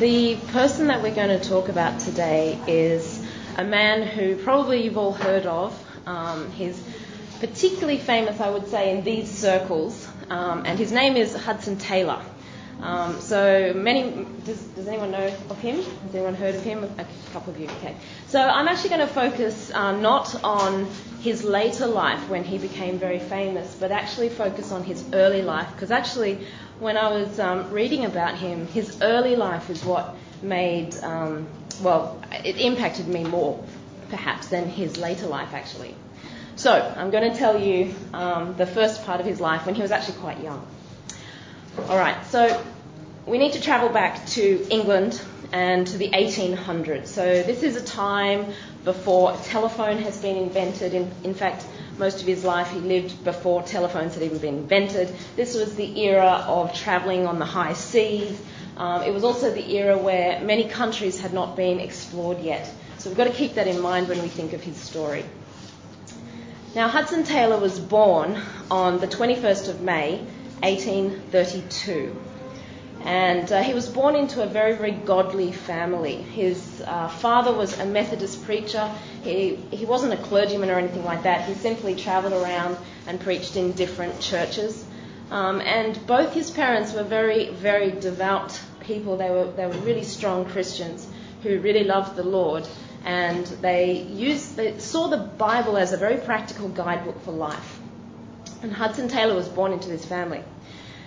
The person that we're going to talk about today is a man who probably you've all heard of. Um, he's particularly famous, I would say, in these circles, um, and his name is Hudson Taylor. Um, so many, does, does, anyone know of him? Has anyone heard of him? A couple of you, okay. So I'm actually going to focus uh, not on his later life when he became very famous, but actually focus on his early life, because actually when I was um, reading about him, his early life is what made, um, well, it impacted me more perhaps than his later life actually. So I'm going to tell you um, the first part of his life when he was actually quite young. All right, so we need to travel back to England and to the 1800s. So this is a time before a telephone has been invented. In, in fact, most of his life he lived before telephones had even been invented. This was the era of travelling on the high seas. Um, it was also the era where many countries had not been explored yet. So we've got to keep that in mind when we think of his story. Now, Hudson Taylor was born on the 21st of May, 1832. And uh, he was born into a very, very godly family. His uh, father was a Methodist preacher. He, he wasn't a clergyman or anything like that. He simply travelled around and preached in different churches. Um, and both his parents were very, very devout people. They were, they were really strong Christians who really loved the Lord. And they, used, they saw the Bible as a very practical guidebook for life. And Hudson Taylor was born into this family.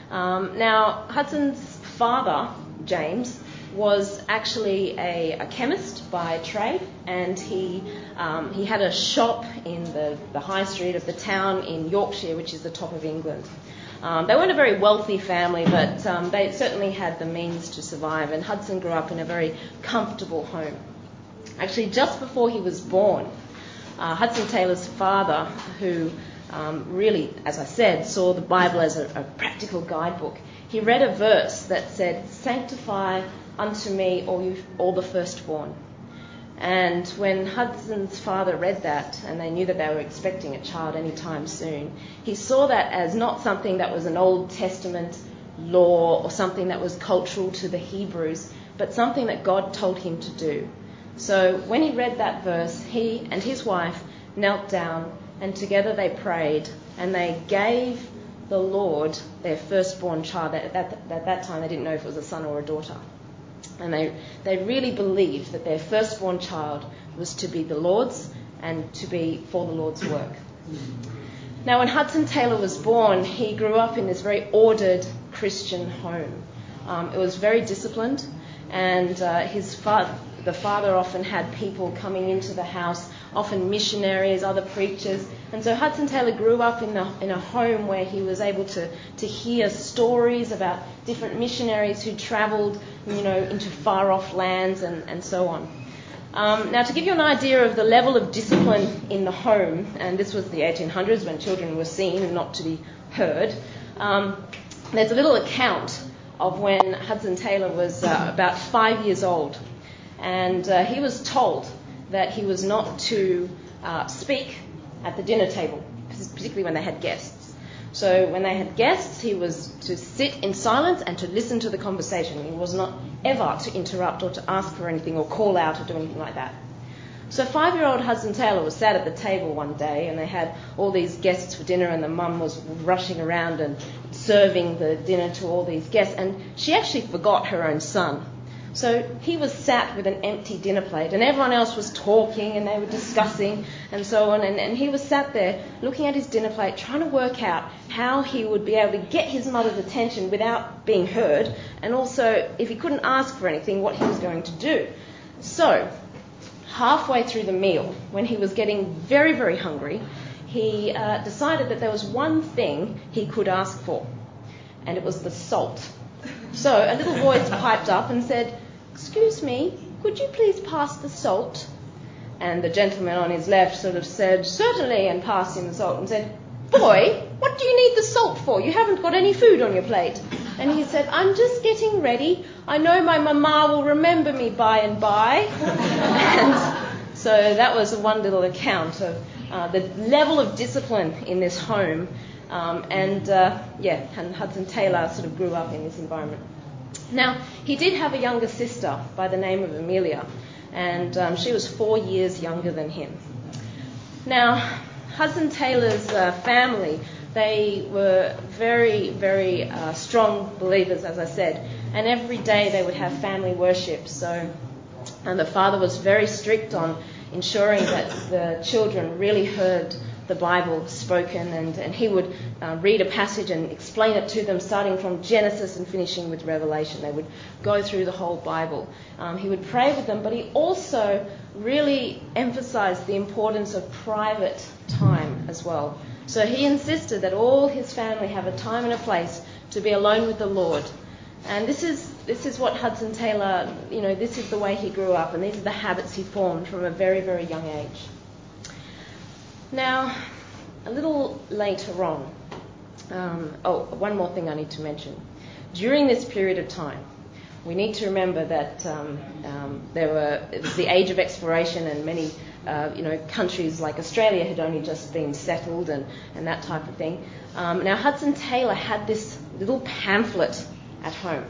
Um, now, Hudson's father, James, was actually a, a chemist by trade, and he um, he had a shop in the, the high street of the town in Yorkshire, which is the top of England. Um, they weren't a very wealthy family, but um, they certainly had the means to survive, and Hudson grew up in a very comfortable home. Actually, just before he was born, uh, Hudson Taylor's father, who um, really, as I said, saw the Bible as a, a practical guidebook, he read a verse that said, Sanctify unto me all, you, all the firstborn. And when Hudson's father read that, and they knew that they were expecting a child anytime soon, he saw that as not something that was an Old Testament law or something that was cultural to the Hebrews, but something that God told him to do. So when he read that verse, he and his wife knelt down and together they prayed and they gave the Lord their firstborn child. At that, at that time, they didn't know if it was a son or a daughter. And they, they really believed that their firstborn child was to be the Lord's and to be for the Lord's work. Now, when Hudson Taylor was born, he grew up in this very ordered Christian home. Um, it was very disciplined, and uh, his the father often had people coming into the house, often missionaries, other preachers. And so Hudson Taylor grew up in a, in a home where he was able to, to hear stories about different missionaries who travelled, you know, into far off lands and, and so on. Um, now, to give you an idea of the level of discipline in the home, and this was the 1800s when children were seen and not to be heard, um, there's a little account of when Hudson Taylor was uh, about five years old and uh, he was told that he was not to uh, speak at the dinner table, particularly when they had guests. So when they had guests, he was to sit in silence and to listen to the conversation. He was not ever to interrupt or to ask for anything or call out or do anything like that. So five year old Hudson Taylor was sat at the table one day and they had all these guests for dinner and the mum was rushing around and serving the dinner to all these guests and she actually forgot her own son. So he was sat with an empty dinner plate, and everyone else was talking and they were discussing and so on. And, and, he was sat there looking at his dinner plate, trying to work out how he would be able to get his mother's attention without being heard, and also, if he couldn't ask for anything, what he was going to do. So, halfway through the meal, when he was getting very, very hungry, he uh, decided that there was one thing he could ask for, and it was the salt. So a little voice piped up and said, Excuse me, could you please pass the salt? And the gentleman on his left sort of said, Certainly, and passed him the salt and said, Boy, what do you need the salt for? You haven't got any food on your plate. And he said, I'm just getting ready. I know my mama will remember me by and by. and so that was one little account of uh, the level of discipline in this home. Um, and uh, yeah, and Hudson Taylor sort of grew up in this environment. Now, he did have a younger sister by the name of Amelia, and um, she was four years younger than him. Now, Hudson Taylor's uh, family, they were very, very uh, strong believers, as I said, and every day they would have family worship. So, and the father was very strict on ensuring that the children really heard the Bible spoken, and, and he would uh, read a passage and explain it to them, starting from Genesis and finishing with Revelation. They would go through the whole Bible. Um, he would pray with them, but he also really emphasized the importance of private time as well. So he insisted that all his family have a time and a place to be alone with the Lord. And this is this is what Hudson Taylor, you know, this is the way he grew up, and these are the habits he formed from a very, very young age. Now, a little later on, um, oh, one more thing I need to mention. During this period of time, we need to remember that um, um, there were it was the age of exploration, and many uh, you know countries like Australia had only just been settled and, and that type of thing. Um, now Hudson Taylor had this little pamphlet at home,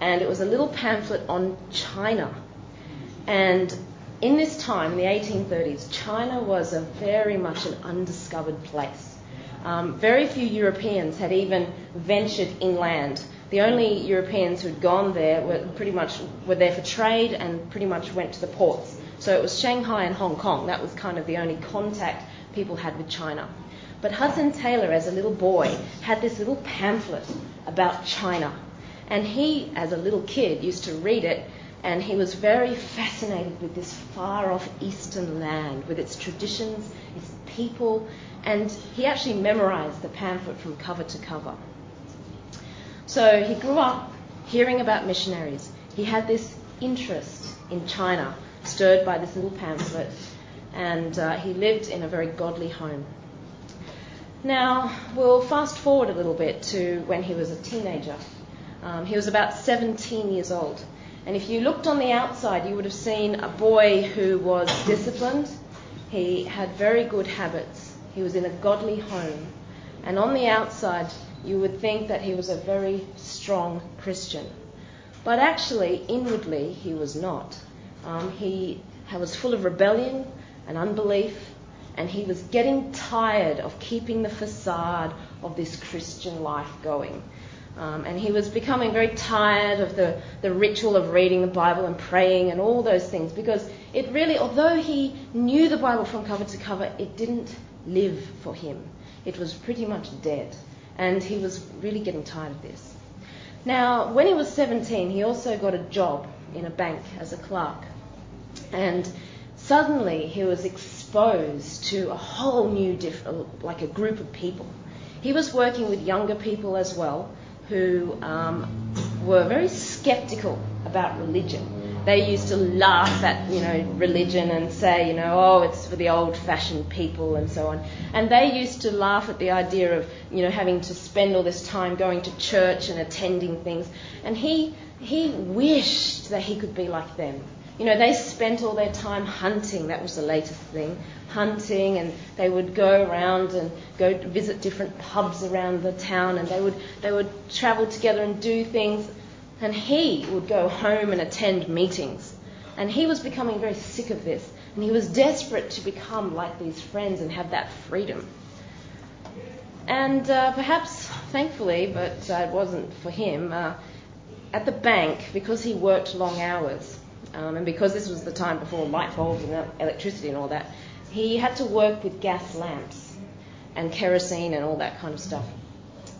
and it was a little pamphlet on China, and in this time, in the 1830s, China was a very much an undiscovered place. Um, very few Europeans had even ventured inland. The only Europeans who'd gone there were pretty much were there for trade and pretty much went to the ports. So it was Shanghai and Hong Kong. That was kind of the only contact people had with China. But Hudson Taylor, as a little boy, had this little pamphlet about China. And he, as a little kid, used to read it and he was very fascinated with this far off eastern land, with its traditions, its people, and he actually memorized the pamphlet from cover to cover. So he grew up hearing about missionaries. He had this interest in China, stirred by this little pamphlet, and uh, he lived in a very godly home. Now, we'll fast forward a little bit to when he was a teenager. Um, he was about 17 years old and if you looked on the outside, you would have seen a boy who was disciplined. He had very good habits. He was in a godly home. And on the outside, you would think that he was a very strong Christian. But actually, inwardly, he was not. Um, he was full of rebellion and unbelief, and he was getting tired of keeping the facade of this Christian life going. Um, and he was becoming very tired of the, the ritual of reading the Bible and praying and all those things because it really, although he knew the Bible from cover to cover, it didn't live for him. It was pretty much dead. And he was really getting tired of this. Now, when he was 17, he also got a job in a bank as a clerk. And suddenly he was exposed to a whole new, diff- like a group of people. He was working with younger people as well who um, were very skeptical about religion. They used to laugh at, you know, religion and say, you know, oh, it's for the old-fashioned people and so on. And they used to laugh at the idea of, you know, having to spend all this time going to church and attending things. And he he wished that he could be like them. You know, they spent all their time hunting. That was the latest thing, hunting, and they would go around and go visit different pubs around the town, and they would they would travel together and do things. And he would go home and attend meetings. And he was becoming very sick of this, and he was desperate to become like these friends and have that freedom. And uh, perhaps, thankfully, but uh, it wasn't for him, uh, at the bank, because he worked long hours, um, and because this was the time before light bulbs and electricity and all that, he had to work with gas lamps and kerosene and all that kind of stuff.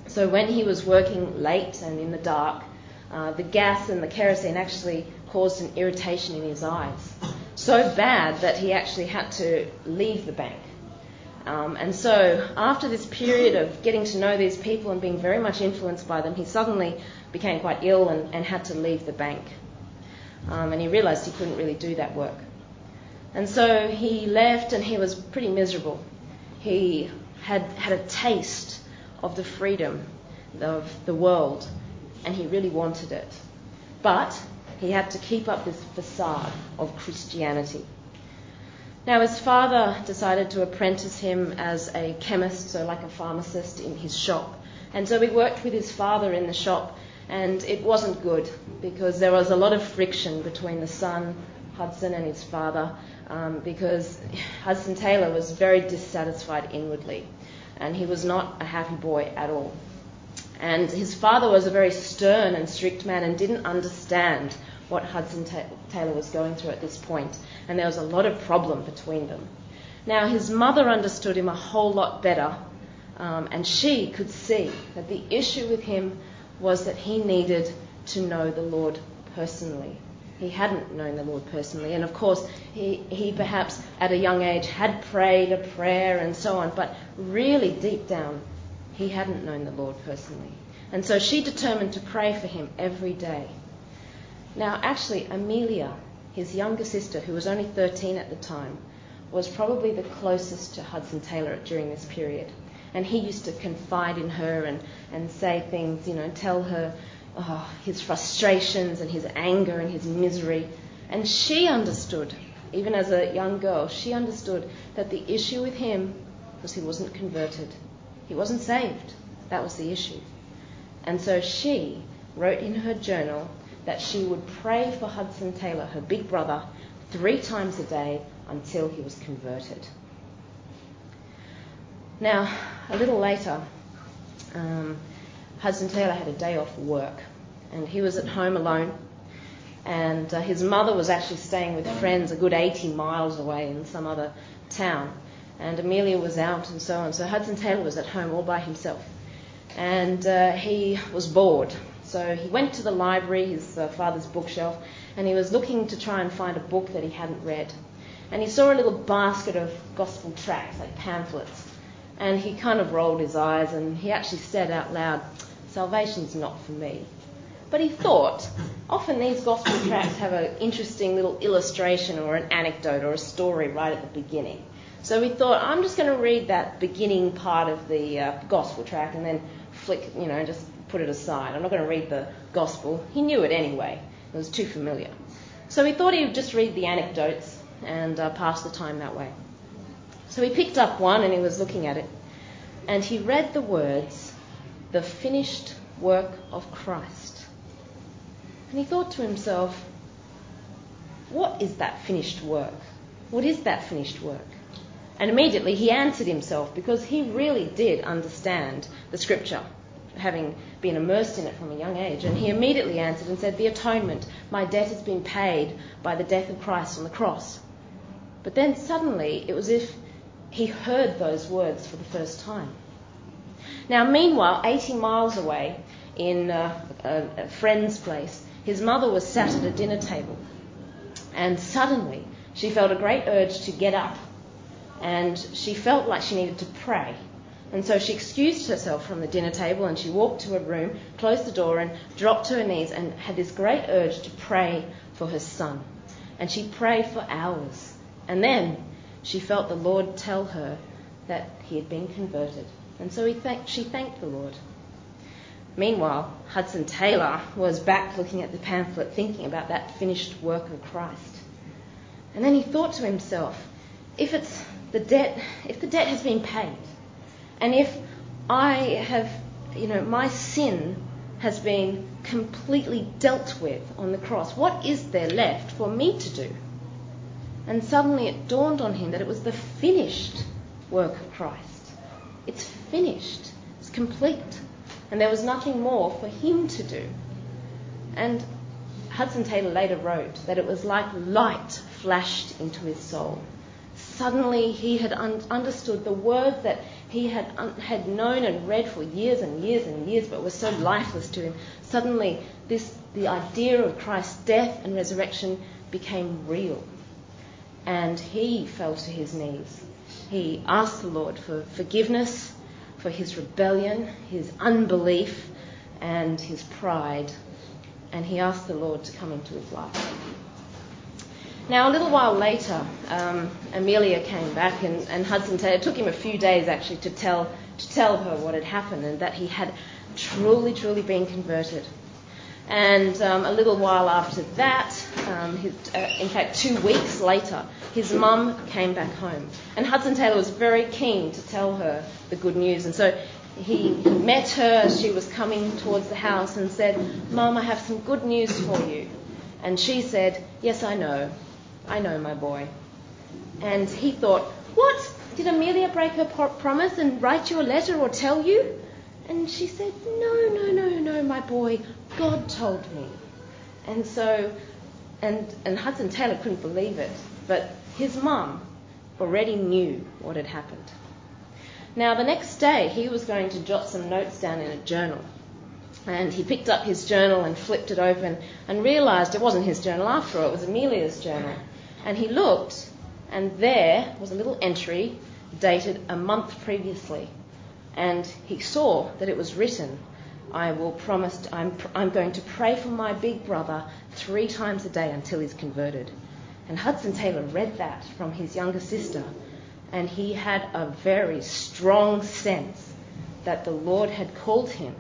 So when he was working late and in the dark, uh, the gas and the kerosene actually caused an irritation in his eyes. So bad that he actually had to leave the bank. Um, and so, after this period of getting to know these people and being very much influenced by them, he suddenly became quite ill and, and had to leave the bank um, and he realised he couldn't really do that work. And so he left, and he was pretty miserable. He had had a taste of the freedom of the world, and he really wanted it. But he had to keep up this facade of Christianity. Now, his father decided to apprentice him as a chemist, so like a pharmacist, in his shop. And so he worked with his father in the shop And it wasn't good because there was a lot of friction between the son, Hudson, and his father um, because Hudson Taylor was very dissatisfied inwardly and he was not a happy boy at all. And his father was a very stern and strict man and didn't understand what Hudson Ta- Taylor was going through at this point, and there was a lot of problem between them. Now, his mother understood him a whole lot better, um, and she could see that the issue with him was that he needed to know the Lord personally. He hadn't known the Lord personally, and of course, he, he perhaps at a young age had prayed a prayer and so on, but really deep down, he hadn't known the Lord personally. And so she determined to pray for him every day. Now, actually, Amelia, his younger sister, who was only 13 at the time, was probably the closest to Hudson Taylor during this period. And he used to confide in her and, and say things, you know, tell her oh, his frustrations and his anger and his misery. And she understood, even as a young girl, she understood that the issue with him was he wasn't converted. He wasn't saved. That was the issue. And so she wrote in her journal that she would pray for Hudson Taylor, her big brother, three times a day until he was converted. Now, a little later, um, Hudson Taylor had a day off work and he was at home alone. And uh, his mother was actually staying with friends a good 80 miles away in some other town. And Amelia was out and so on. So Hudson Taylor was at home all by himself. And uh, he was bored. So he went to the library, his uh, father's bookshelf, and he was looking to try and find a book that he hadn't read. And he saw a little basket of gospel tracts, like pamphlets. And he kind of rolled his eyes and he actually said out loud, Salvation's not for me. But he thought, often these gospel tracts have an interesting little illustration or an anecdote or a story right at the beginning. So he thought, I'm just going to read that beginning part of the uh, gospel tract and then flick, you know, just put it aside. I'm not going to read the gospel. He knew it anyway, it was too familiar. So he thought he would just read the anecdotes and uh, pass the time that way. So he picked up one and he was looking at it, and he read the words, the finished work of Christ. And he thought to himself, what is that finished work? What is that finished work? And immediately he answered himself because he really did understand the scripture, having been immersed in it from a young age. And he immediately answered and said, The atonement, my debt has been paid by the death of Christ on the cross. But then suddenly it was if he heard those words for the first time. Now, meanwhile, 80 miles away in uh, a, a friend's place, his mother was sat at a dinner table. And suddenly she felt a great urge to get up and she felt like she needed to pray. And so she excused herself from the dinner table and she walked to her room, closed the door, and dropped to her knees and had this great urge to pray for her son. And she prayed for hours. And then she felt the Lord tell her that he had been converted. And so thank, she thanked the Lord. Meanwhile, Hudson Taylor was back looking at the pamphlet, thinking about that finished work of Christ. And then he thought to himself, if it's the debt, if the debt has been paid, and if I have, you know, my sin has been completely dealt with on the cross, what is there left for me to do? And suddenly it dawned on him that it was the finished work of Christ. It's finished, it's complete, and there was nothing more for him to do. And Hudson Taylor later wrote that it was like light flashed into his soul. Suddenly he had un- understood the words that he had, un- had known and read for years and years and years, but were so lifeless to him. Suddenly, this, the idea of Christ's death and resurrection became real and he fell to his knees. He asked the Lord for forgiveness for his rebellion, his unbelief, and his pride, and he asked the Lord to come into his life. Now, a little while later, um, Amelia came back, and, and Hudson Taylor, it took him a few days actually to tell, to tell her what had happened and that he had truly, truly been converted. And um, a little while after that, um, his, uh, in fact, two weeks later, his mum came back home. And Hudson Taylor was very keen to tell her the good news. And so he, met her as she was coming towards the house and said, Mum, I have some good news for you. And she said, Yes, I know. I know, my boy. And he thought, What? Did Amelia break her promise and write you a letter or tell you? And she said, No, no, no, no, my boy. God told me. And so, and, and Hudson Taylor couldn't believe it. But his mum already knew what had happened. Now, the next day, he was going to jot some notes down in a journal. And he picked up his journal and flipped it open and realised it wasn't his journal after all, it was Amelia's journal. And he looked, and there was a little entry dated a month previously. And he saw that it was written, I will promise, I'm, I'm going to pray for my big brother three times a day until he's converted. And Hudson Taylor read that from his younger sister and he had a very strong sense that the Lord had called him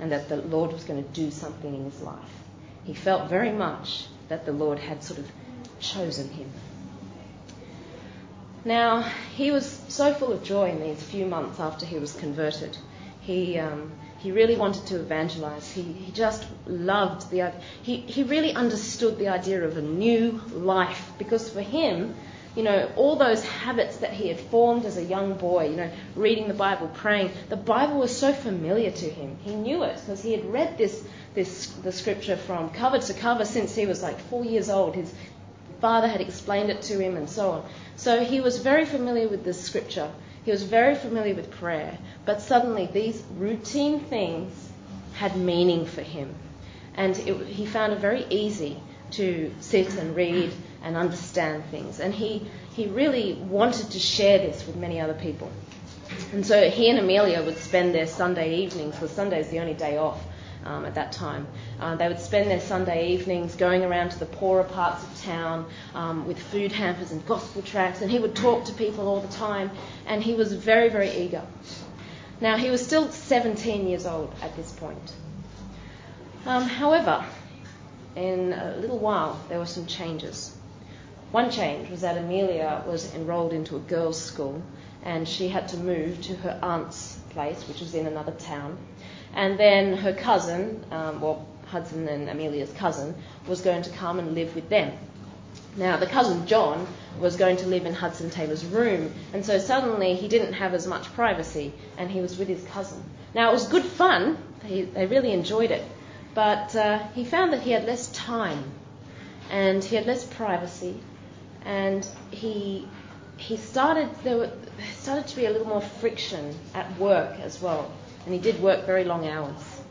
and that the Lord was going to do something in his life. He felt very much that the Lord had sort of chosen him. Now, he was so full of joy in these few months after he was converted. He, um, he really wanted to evangelize. He, he just loved the idea. He, he really understood the idea of a new life because for him, you know, all those habits that he had formed as a young boy, you know, reading the Bible, praying, the Bible was so familiar to him. He knew it because he had read this, this the scripture from cover to cover since he was like four years old. His father had explained it to him and so on. So he was very familiar with this scripture. He was very familiar with prayer. But suddenly these routine things had meaning for him. And it, he found it very easy to sit and read and understand things. And he, he really wanted to share this with many other people. And so he and Amelia would spend their Sunday evenings, because Sunday is the only day off um, at that time. Uh, they would spend their Sunday evenings going around to the poorer parts of town um, with food hampers and gospel tracts, and he would talk to people all the time, and he was very, very eager. Now, he was still 17 years old at this point. Um, however, in a little while, there were some changes. One change was that Amelia was enrolled into a girls' school and she had to move to her aunt's place, which was in another town. And then her cousin, um, well, Hudson and Amelia's cousin, was going to come and live with them. Now, the cousin John was going to live in Hudson Taylor's room, and so suddenly he didn't have as much privacy, and he was with his cousin. Now, it was good fun, they, they really enjoyed it, but uh, he found that he had less time, and he had less privacy, and he he started there were, started to be a little more friction at work as well, and he did work very long hours.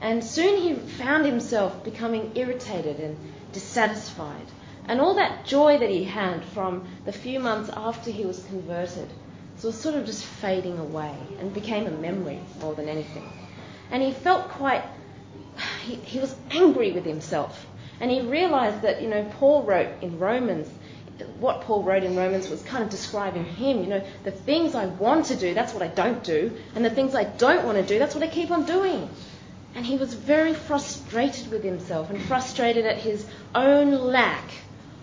And soon he found himself becoming irritated and dissatisfied. And all that joy that he had from the few months after he was converted was sort of just fading away and became a memory more than anything. And he felt quite, he, he was angry with himself. And he realized that, you know, Paul wrote in Romans what Paul wrote in Romans was kind of describing him. You know, the things I want to do, that's what I don't do. And the things I don't want to do, that's what I keep on doing. And he was very frustrated with himself and frustrated at his own lack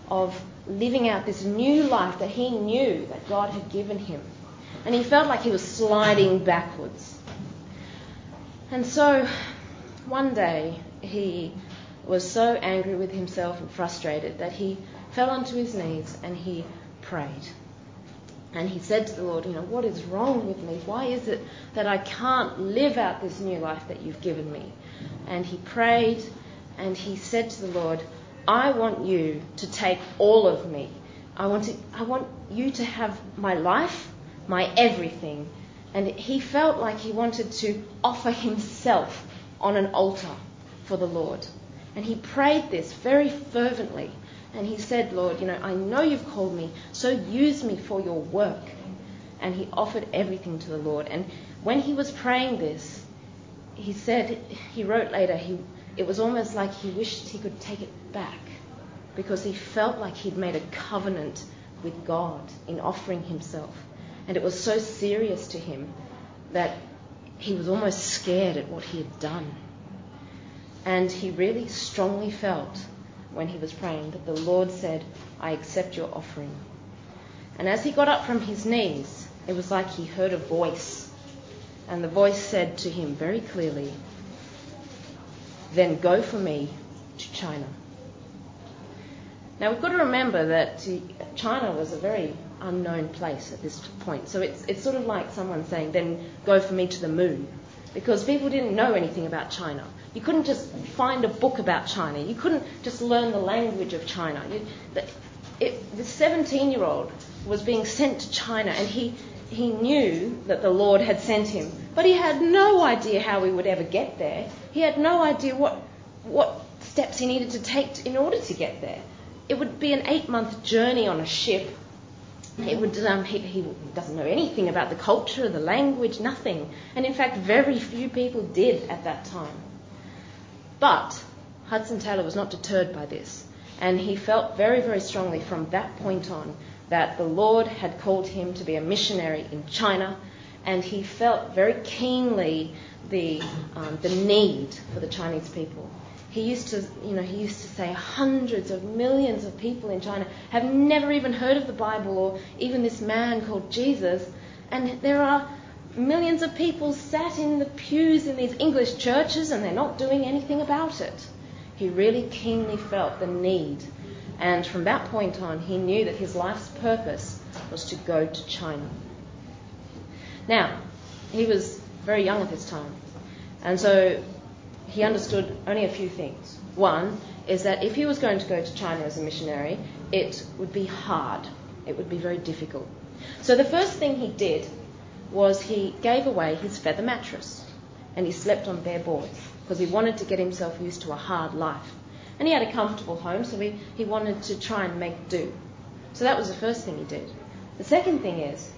of living out this new life that he knew that God had given him. And he felt like he was sliding backwards. And so one day he was so angry with himself and frustrated that he fell onto his knees and he prayed. And he said to the Lord, You know, what is wrong with me? Why is it that I can't live out this new life that you've given me? And he prayed and he said to the Lord, I want you to take all of me. I want, to, I want you to have my life, my everything. And he felt like he wanted to offer himself on an altar for the Lord. And he prayed this very fervently. And he said, Lord, you know, I know you've called me, so use me for your work. And he offered everything to the Lord. And when he was praying this, he said, he wrote later, he, it was almost like he wished he could take it back because he felt like he'd made a covenant with God in offering himself. And it was so serious to him that he was almost scared at what he had done. And he really strongly felt when he was praying that the Lord said, I accept your offering. And as he got up from his knees, it was like he heard a voice And the voice said to him very clearly, Then go for me to China. Now we've got to remember that China was a very unknown place at this point. So it's, it's sort of like someone saying, Then go for me to the moon. Because people didn't know anything about China. You couldn't just find a book about China. You couldn't just learn the language of China. You, the 17 year old was being sent to China and he, he knew that the Lord had sent him, but he had no idea how he would ever get there. He had no idea what, what steps he needed to take in order to get there. It would be an eight month journey on a ship. It would, um, he, he doesn't know anything about the culture, the language, nothing. And in fact, very few people did at that time. But Hudson Taylor was not deterred by this. And he felt very, very strongly from that point on that the Lord had called him to be a missionary in China, and he felt very keenly the, um, the need for the Chinese people. He used to, you know, he used to say hundreds of millions of people in China have never even heard of the Bible or even this man called Jesus, and there are millions of people sat in the pews in these English churches and they're not doing anything about it. He really keenly felt the need. And from that point on, he knew that his life's purpose was to go to China. Now, he was very young at this time. And so he understood only a few things. One is that if he was going to go to China as a missionary, it would be hard. It would be very difficult. So the first thing he did was he gave away his feather mattress and he slept on bare boards because he wanted to get himself used to a hard life. And he had a comfortable home, so he, he wanted to try and make do. So that was the first thing he did. The second thing is,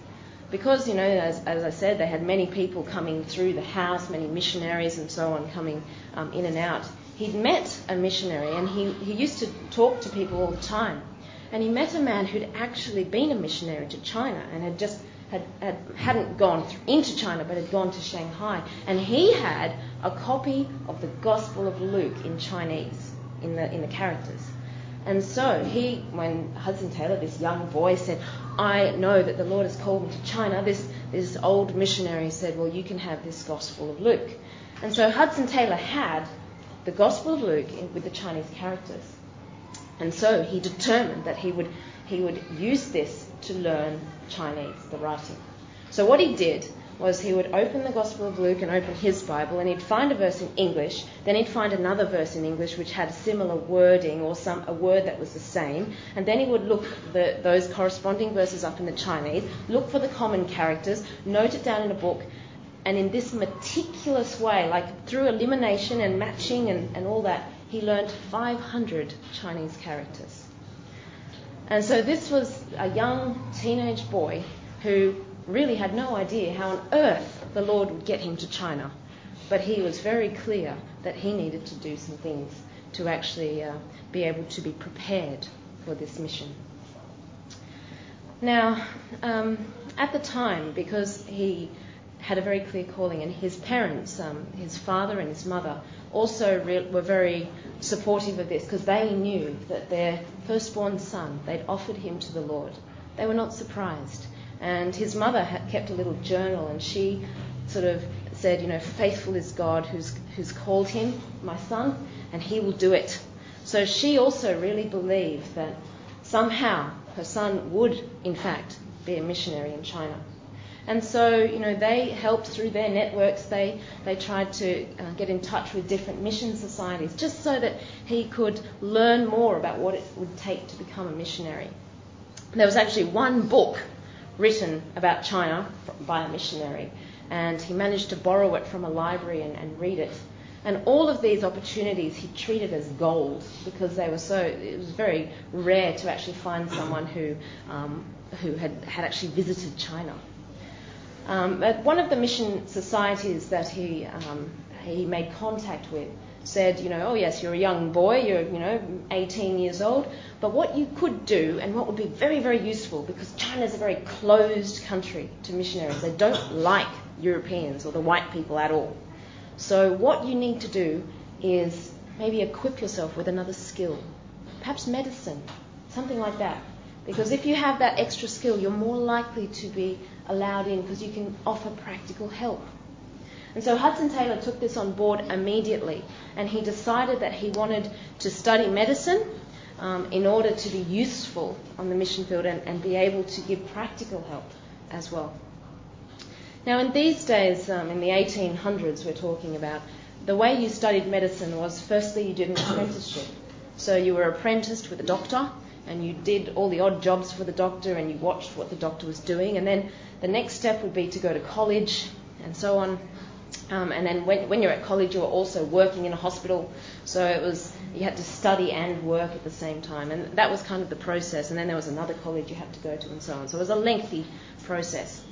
because, you know, as, as I said, they had many people coming through the house, many missionaries and so on coming um, in and out, he'd met a missionary and he, he used to talk to people all the time. And he met a man who'd actually been a missionary to China and had just had, had, hadn't gone into China but had gone to Shanghai. And he had a copy of the Gospel of Luke in Chinese, in the, in the characters. And so he, when Hudson Taylor, this young boy, said, I know that the Lord has called me to China, this, this old missionary said, Well, you can have this Gospel of Luke. And so Hudson Taylor had the Gospel of Luke in, with the Chinese characters. And so he determined that he would, he would use this to learn Chinese, the writing. So what he did was he would open the Gospel of Luke and open his Bible, and he'd find a verse in English. Then he'd find another verse in English which had similar wording or some a word that was the same. And then he would look the, those corresponding verses up in the Chinese, look for the common characters, note it down in a book, and in this meticulous way, like through elimination and matching and, and all that, he learned 500 Chinese characters. And so this was a young teenage boy who really had no idea how on earth the Lord would get him to China. But he was very clear that he needed to do some things to actually uh, be able to be prepared for this mission. Now, um, at the time, because he had a very clear calling, and his parents, um, his father and his mother, also re- were very supportive of this because they knew that their firstborn son, they'd offered him to the Lord. They were not surprised. And his mother had kept a little journal and she sort of said, you know, faithful is God who's, who's called him, my son, and he will do it. So she also really believed that somehow her son would, in fact, be a missionary in China. And so, you know, they helped through their networks. They, they tried to uh, get in touch with different mission societies just so that he could learn more about what it would take to become a missionary. There was actually one book written about China by a missionary, and he managed to borrow it from a library and, and read it. And all of these opportunities he treated as gold because they were so, it was very rare to actually find someone who, um, who had, had actually visited China. Um, but one of the mission societies that he, um, he made contact with said, you know, oh yes, you're a young boy, you're, you know, 18 years old, but what you could do and what would be very, very useful, because China is a very closed country to missionaries. They don't like Europeans or the white people at all. So what you need to do is maybe equip yourself with another skill, perhaps medicine, something like that. Because if you have that extra skill, you're more likely to be allowed in because you can offer practical help. And so Hudson Taylor took this on board immediately, and he decided that he wanted to study medicine um, in order to be useful on the mission field and, and, be able to give practical help as well. Now, in these days, um, in the 1800s, we're talking about, the way you studied medicine was firstly you did an apprenticeship. So you were apprenticed with a doctor, and you did all the odd jobs for the doctor, and you watched what the doctor was doing, and then the next step would be to go to college and so on. Um, and then when, when you're at college, you were also working in a hospital. So it was you had to study and work at the same time, and that was kind of the process. And then there was another college you had to go to, and so on. So it was a lengthy process.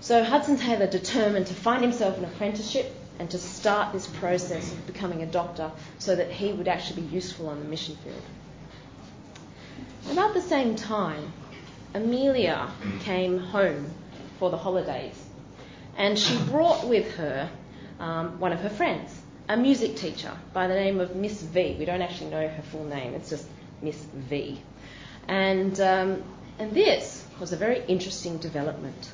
So Hudson Taylor determined to find himself an apprenticeship and to start this process of becoming a doctor, so that he would actually be useful on the mission field. About the same time, Amelia came home for the holidays and she brought with her um, one of her friends, a music teacher by the name of Miss V. We don't actually know her full name, it's just Miss V. And, um, and this was a very interesting development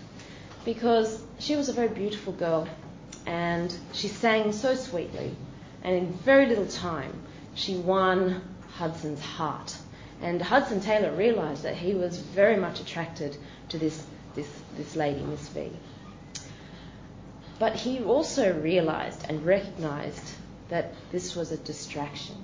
because she was a very beautiful girl and she sang so sweetly, and in very little time, she won Hudson's heart. And Hudson Taylor realised that he was very much attracted to this, this, this lady, Miss V. But he also realized and recognized that this was a distraction.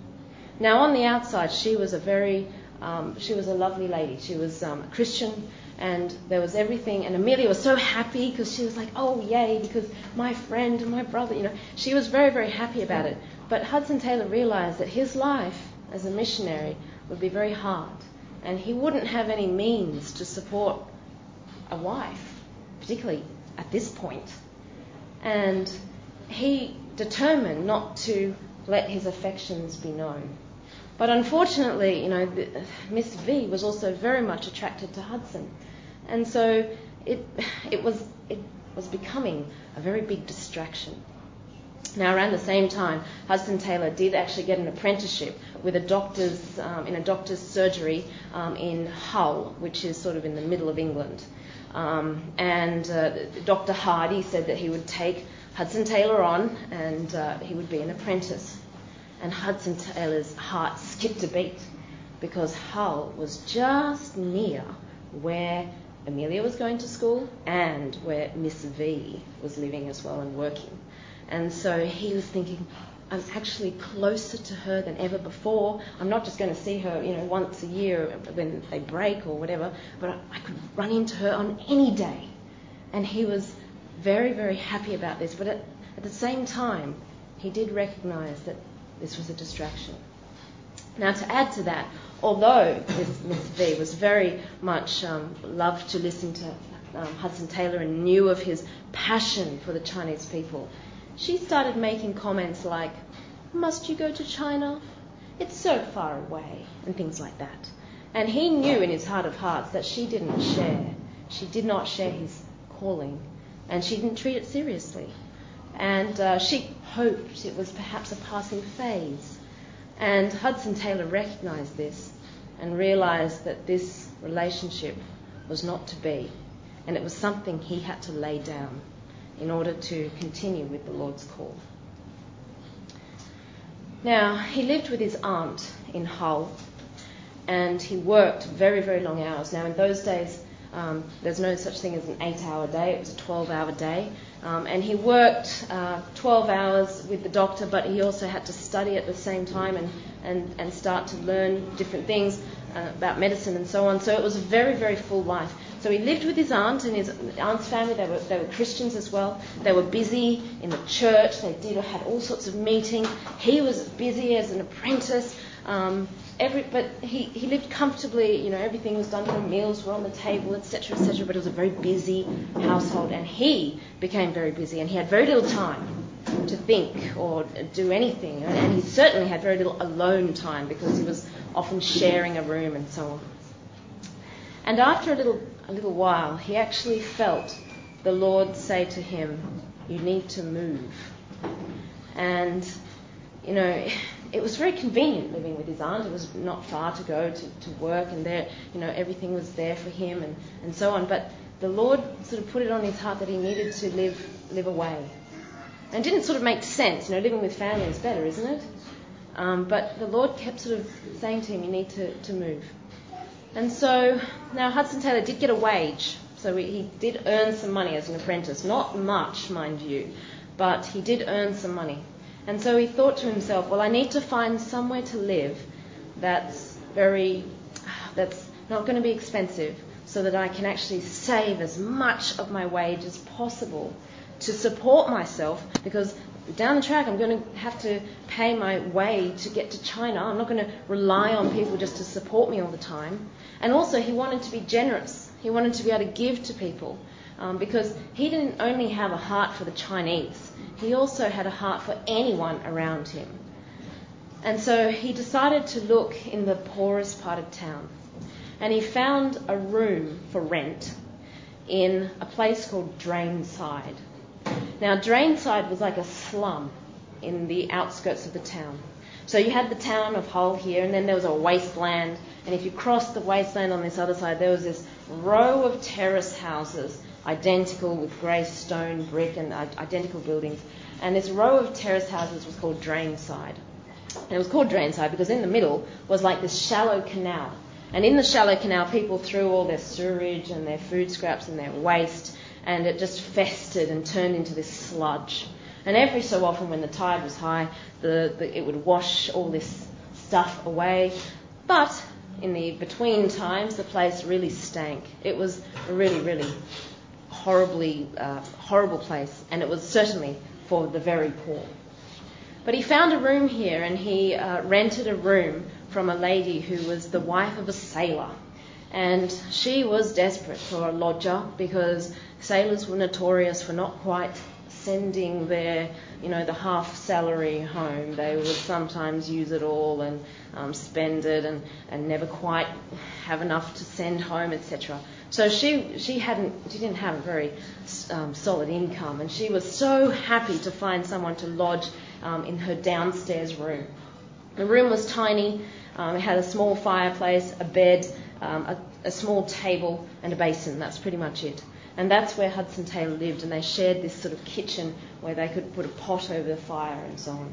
Now, on the outside, she was a very, um, she was a lovely lady. She was um, a Christian, and there was everything. And Amelia was so happy because she was like, oh, yay, because my friend and my brother, you know, she was very, very happy about it. But Hudson Taylor realized that his life as a missionary would be very hard, and he wouldn't have any means to support a wife, particularly at this point. and he determined not to let his affections be known. But unfortunately, you know, Miss V was also very much attracted to Hudson, and so it it was it was becoming a very big distraction. Now, around the same time, Hudson Taylor did actually get an apprenticeship with a doctor's um, in a doctor's surgery um, in Hull, which is sort of in the middle of England. Um, and uh, Dr. Hardy said that he would take Hudson Taylor on and uh, he would be an apprentice. And Hudson Taylor's heart skipped a beat because Hull was just near where Amelia was going to school and where Miss V was living as well and working. And so he was thinking, I'm actually closer to her than ever before. I'm not just going to see her, you know, once a year when they break or whatever, but I could run into her on any day. And he was very, very happy about this. But at, at the same time, he did recognize that this was a distraction. Now, to add to that, although Miss V was very much um, loved to listen to um, Hudson Taylor and knew of his passion for the Chinese people, she started making comments like, Must you go to China? It's so far away, and things like that. And he knew in his heart of hearts that she didn't share. She did not share his calling, and she didn't treat it seriously. And uh, she hoped it was perhaps a passing phase. And Hudson Taylor recognized this and realized that this relationship was not to be, and it was something he had to lay down in order to continue with the Lord's call. Now, he lived with his aunt in Hull and he worked very, very long hours. Now, in those days, um, there's no such thing as an eight hour day, it was a 12 hour day. Um, and he worked uh, 12 hours with the doctor, but he also had to study at the same time and, and, and start to learn different things uh, about medicine and so on. So it was a very, very full life. So he lived with his aunt and his aunt's family. They were, they were Christians as well. They were busy in the church. They did had all sorts of meetings. He was busy as an apprentice. Um, every, but he, he lived comfortably. You know, everything was done. Meals were on the table, etc., etc. But it was a very busy household, and he became very busy, and he had very little time to think or do anything. And he certainly had very little alone time because he was often sharing a room and so on. And after a little, a little while, he actually felt the Lord say to him, You need to move. And, you know, it was very convenient living with his aunt. It was not far to go to, to work, and there, you know, everything was there for him and, and so on. But the Lord sort of put it on his heart that he needed to live, live away. And it didn't sort of make sense. You know, living with family is better, isn't it? Um, but the Lord kept sort of saying to him, you need to, to move. And so now Hudson Taylor did get a wage. So he did earn some money as an apprentice. Not much, mind you, but he did earn some money. And so he thought to himself, well, I need to find somewhere to live that's very, that's not going to be expensive so that I can actually save as much of my wage as possible to support myself because down the track I'm going to have to pay my way to get to China. I'm not going to rely on people just to support me all the time. And also, he wanted to be generous. He wanted to be able to give to people um, because he didn't only have a heart for the Chinese, he also had a heart for anyone around him. And so he decided to look in the poorest part of town. And he found a room for rent in a place called Drainside. Now, Drainside was like a slum in the outskirts of the town. So you had the town of Hull here, and then there was a wasteland. And if you crossed the wasteland on this other side, there was this row of terrace houses, identical with grey stone, brick, and identical buildings. And this row of terrace houses was called Drainside. And it was called Drainside because in the middle was like this shallow canal. And in the shallow canal, people threw all their sewage and their food scraps and their waste, and it just festered and turned into this sludge. And every so often, when the tide was high, the, the, it would wash all this stuff away. But in the between times, the place really stank. It was a really, really horribly uh, horrible place, and it was certainly for the very poor. But he found a room here, and he uh, rented a room from a lady who was the wife of a sailor. And she was desperate for a lodger because sailors were notorious for not quite sending their, you know, the half salary home. They would sometimes use it all and um, spend it and, and never quite have enough to send home, etc. So she she hadn't she didn't have a very um, solid income, and she was so happy to find someone to lodge um, in her downstairs room. The room was tiny. Um, it had a small fireplace, a bed, um, a, a small table, and a basin. That's pretty much it. And that's where Hudson Taylor lived, and they shared this sort of kitchen where they could put a pot over the fire and so on.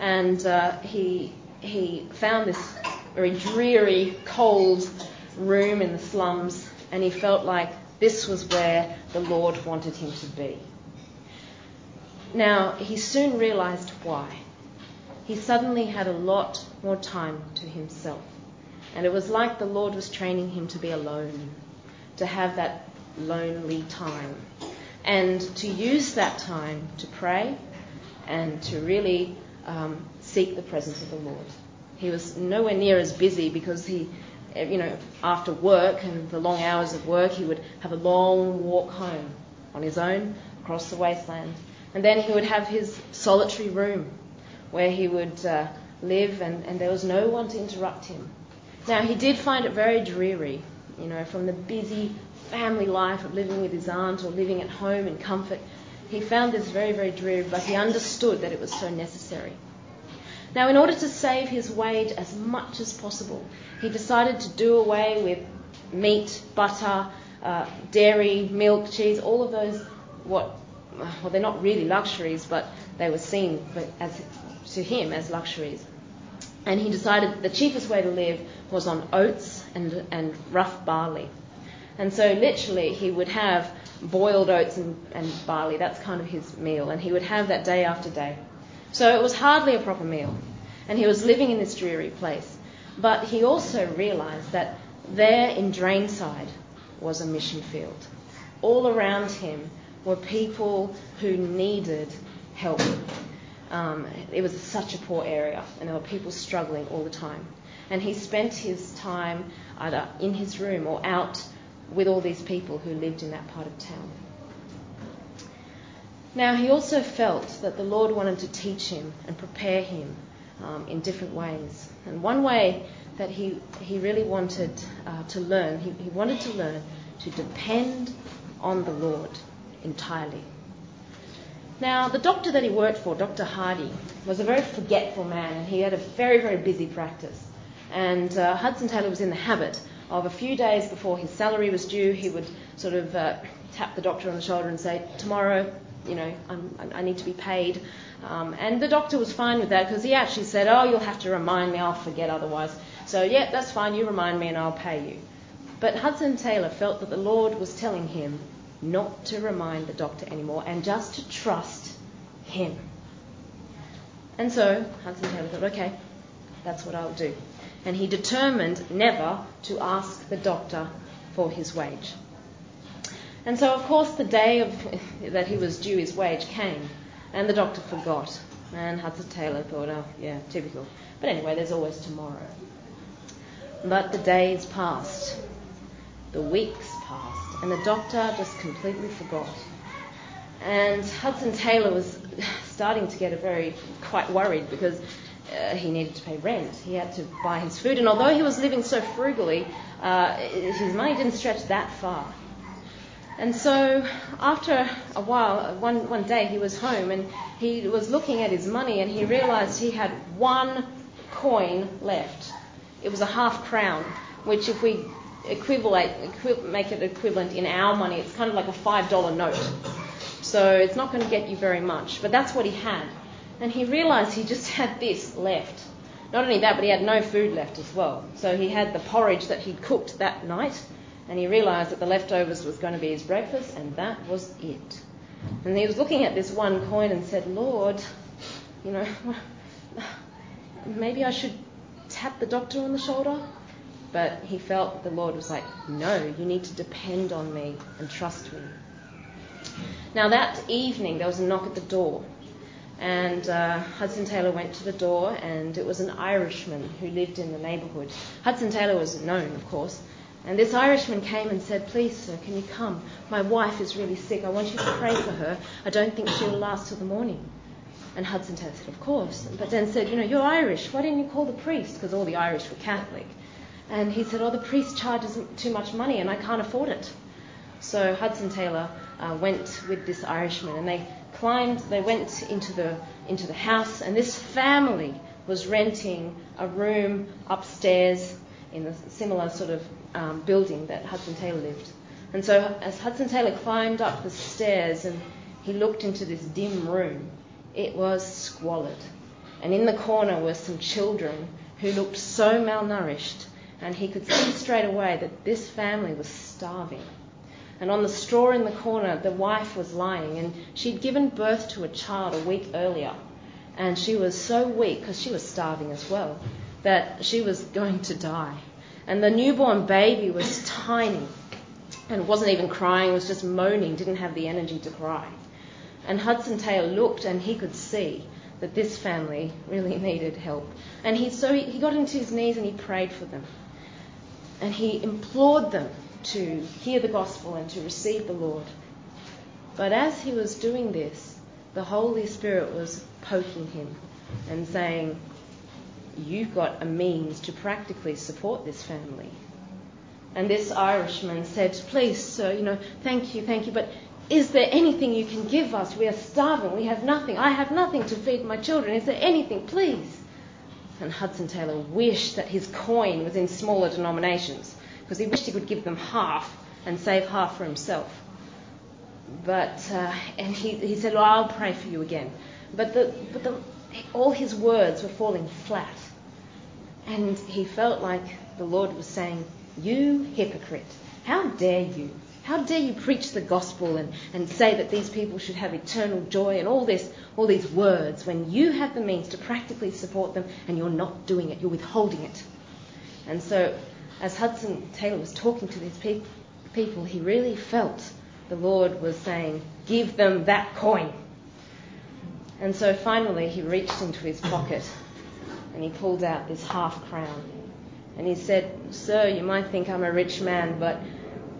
And uh, he, he found this very dreary, cold room in the slums, and he felt like this was where the Lord wanted him to be. Now, he soon realized why. He suddenly had a lot more time to himself. And it was like the Lord was training him to be alone, to have that lonely time, and to use that time to pray and to really um, seek the presence of the Lord. He was nowhere near as busy because he, you know, after work and the long hours of work, he would have a long walk home on his own across the wasteland. And then he would have his solitary room where he would uh, live and, and there was no one to interrupt him. Now, he did find it very dreary, you know, from the busy family life of living with his aunt or living at home in comfort. He found this very, very dreary, but he understood that it was so necessary. Now, in order to save his wage as much as possible, he decided to do away with meat, butter, uh, dairy, milk, cheese, all of those, what, well, they're not really luxuries, but they were seen as, to him as luxuries. And he decided the cheapest way to live was on oats and, and rough barley. And so, literally, he would have boiled oats and, and barley. That's kind of his meal. And he would have that day after day. So, it was hardly a proper meal. And he was living in this dreary place. But he also realized that there in Drainside was a mission field. All around him were people who needed help. Um, it was such a poor area, and there were people struggling all the time. And he spent his time either in his room or out with all these people who lived in that part of town. Now, he also felt that the Lord wanted to teach him and prepare him um, in different ways. And one way that he, he really wanted uh, to learn, he, he wanted to learn to depend on the Lord entirely. Now, the doctor that he worked for, Dr. Hardy, was a very forgetful man and he had a very, very busy practice. And uh, Hudson Taylor was in the habit of a few days before his salary was due, he would sort of uh, tap the doctor on the shoulder and say, Tomorrow you know, I'm, i need to be paid. Um, and the doctor was fine with that because he actually said, oh, you'll have to remind me, I'll forget otherwise. So, yeah, that's fine, you remind me and I'll pay you. But Hudson Taylor felt that the Lord was telling him not to remind the doctor anymore and just to trust him. And so Hudson Taylor thought, okay, that's what I'll do. And he determined never to ask the doctor for his wage. And so, of course, the day of, that he was due his wage came, and the doctor forgot. And Hudson Taylor thought, oh, yeah, typical. But anyway, there's always tomorrow. But the days passed, the weeks passed, and the doctor just completely forgot. And Hudson Taylor was starting to get a very quite worried because uh, he needed to pay rent. He had to buy his food, and although he was living so frugally, uh, his money didn't stretch that far. And so, after a while, one, one day he was home and he was looking at his money and he realized he had one coin left. It was a half crown, which, if we equivalent, make it equivalent in our money, it's kind of like a $5 note. So, it's not going to get you very much. But that's what he had. And he realized he just had this left. Not only that, but he had no food left as well. So, he had the porridge that he'd cooked that night and he realised that the leftovers was going to be his breakfast, and that was it. And he was looking at this one coin and said, Lord, you know, maybe I should tap the doctor on the shoulder. But he felt the Lord was like, no, you need to depend on me and trust me. Now, that evening, there was a knock at the door. And uh, Hudson Taylor went to the door, and it was an Irishman who lived in the neighbourhood. Hudson Taylor was known, of course, and this Irishman came and said, Please, sir, can you come? My wife is really sick. I want you to pray for her. I don't think she'll last till the morning. And Hudson Taylor said, Of course. But then said, You know, you're Irish. Why didn't you call the priest? Because all the Irish were Catholic. And he said, Oh, the priest charges too much money and I can't afford it. So Hudson Taylor uh, went with this Irishman and they climbed, they went into the, into the house, and this family was renting a room upstairs in a similar sort of um, building that Hudson Taylor lived. And so as Hudson Taylor climbed up the stairs and he looked into this dim room, it was squalid. And in the corner were some children who looked so malnourished, and he could see straight away that this family was starving. And on the straw in the corner, the wife was lying, and she'd given birth to a child a week earlier. And she was so weak, because she was starving as well, that she was going to die. And the newborn baby was tiny and wasn't even crying, was just moaning, didn't have the energy to cry. And Hudson Taylor looked and he could see that this family really needed help. And he, so he got into his knees and he prayed for them. And he implored them to hear the gospel and to receive the Lord. But as he was doing this, the Holy Spirit was poking him and saying, you've got a means to practically support this family. And this Irishman said, Please, sir, you know, thank you, thank you, but is there anything you can give us? We are starving. We have nothing. I have nothing to feed my children. Is there anything, please? And Hudson Taylor wished that his coin was in smaller denominations because he wished he could give them half and save half for himself. But, uh, and he, he said, well, I'll pray for you again. But, the, but the, all his words were falling flat. And he felt like the Lord was saying, You hypocrite, how dare you? How dare you preach the gospel and, and say that these people should have eternal joy and all this, all these words when you have the means to practically support them and you're not doing it, you're withholding it. And so, as Hudson Taylor was talking to these pe- people, he really felt the Lord was saying, Give them that coin. And so finally, he reached into his pocket and he pulled out this half crown. And he said, Sir, you might think I'm a rich man, but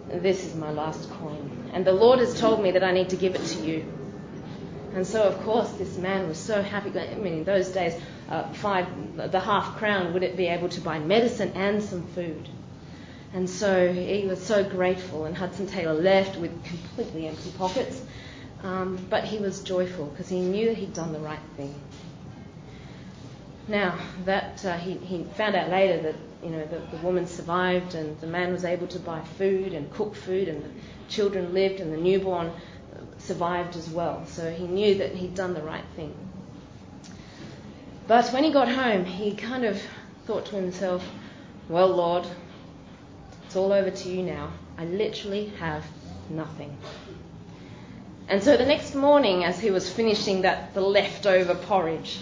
this is my last coin. And the Lord has told me that I need to give it to you. And so, of course, this man was so happy. I mean, in those days, uh, five, the half crown would it be able to buy medicine and some food. And so he was so grateful, and Hudson Taylor left with completely empty pockets. Um, but he was joyful because he knew he'd done the right thing. Now, that uh, he, he found out later that you know the, the woman survived and the man was able to buy food and cook food and the children lived and the newborn survived as well. So he knew that he'd done the right thing. But when he got home, he kind of thought to himself, Well, Lord, it's all over to you now. I literally have nothing. And so the next morning, as he was finishing that the leftover porridge,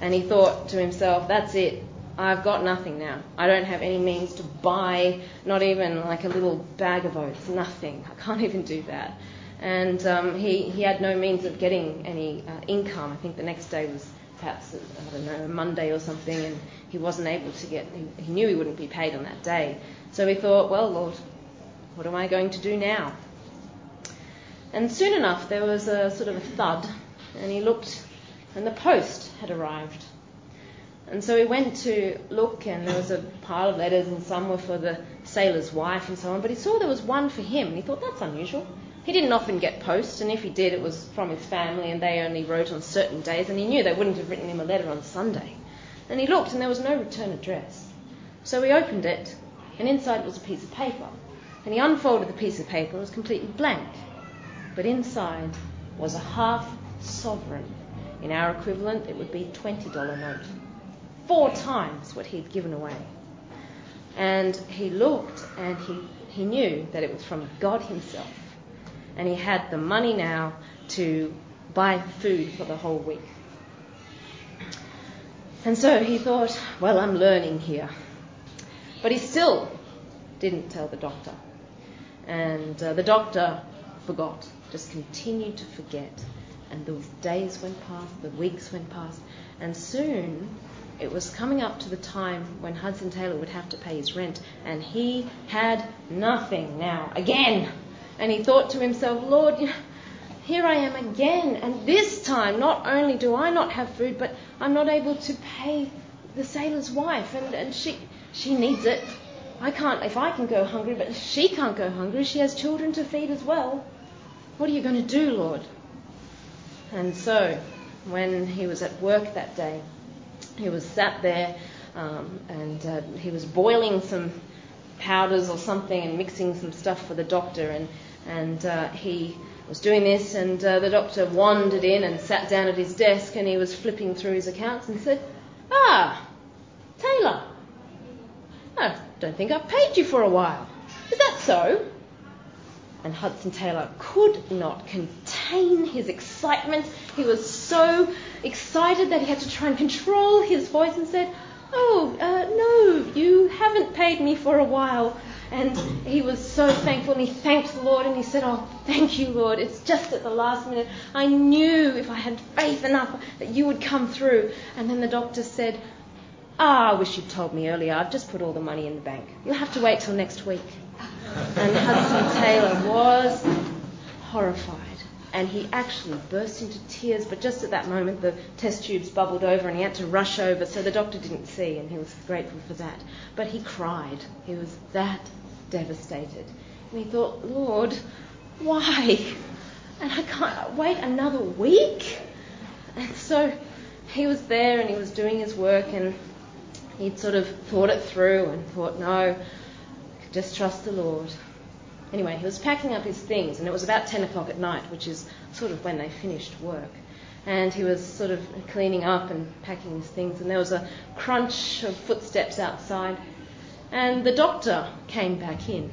and he thought to himself, That's it. I've got nothing now. I don't have any means to buy, not even like a little bag of oats, nothing. I can't even do that. And um, he, he had no means of getting any uh, income. I think the next day was perhaps, I don't know, a Monday or something, and he wasn't able to get, he, he knew he wouldn't be paid on that day. So he thought, well, Lord, what am I going to do now? And soon enough, there was a sort of a thud, and he looked, and the post had arrived. And so he went to look, and there was a pile of letters, and some were for the sailor's wife and so on. But he saw there was one for him, and he thought, that's unusual. He didn't often get post, and if he did, it was from his family, and they only wrote on certain days, and he knew they wouldn't have written him a letter on Sunday. And he looked, and there was no return address. So he opened it, and inside was a piece of paper. And he unfolded the piece of paper, it was completely blank. But inside was a half sovereign. In our equivalent, it would be $20 note four times what he'd given away. And he looked and he, he knew that it was from God Himself. And he had the money now to buy food for the whole week. And so he thought, well, I'm learning here. But he still didn't tell the doctor. And uh, the doctor forgot, just continued to forget. And the days went past, the weeks went past, and soon it was coming up to the time when Hudson Taylor would have to pay his rent, and he had nothing now, again. And he thought to himself, Lord, here I am again, and this time not only do I not have food, but I'm not able to pay the sailor's wife, and, and she, she needs it. I can't, if I can go hungry, but she can't go hungry. She has children to feed as well. What are you going to do, Lord? And so, when he was at work that day, he was sat there um, and uh, he was boiling some powders or something and mixing some stuff for the doctor. And, and uh, he was doing this, and uh, the doctor wandered in and sat down at his desk and he was flipping through his accounts and said, Ah, Taylor, I don't think I've paid you for a while. Is that so? And Hudson Taylor could not contain his excitement. He was so excited that he had to try and control his voice and said, Oh, uh, no, you haven't paid me for a while. And he was so thankful and he thanked the Lord and he said, Oh, thank you, Lord. It's just at the last minute. I knew if I had faith enough that you would come through. And then the doctor said, Ah, I wish you'd told me earlier. I've just put all the money in the bank. You'll have to wait till next week. And Hudson Taylor was horrified. And he actually burst into tears, but just at that moment the test tubes bubbled over and he had to rush over, so the doctor didn't see, and he was grateful for that. But he cried. He was that devastated. And he thought, Lord, why? And I can't wait another week? And so he was there and he was doing his work and he'd sort of thought it through and thought, no, just trust the Lord. Anyway, he was packing up his things, and it was about 10 o'clock at night, which is sort of when they finished work. And he was sort of cleaning up and packing his things, and there was a crunch of footsteps outside. And the doctor came back in,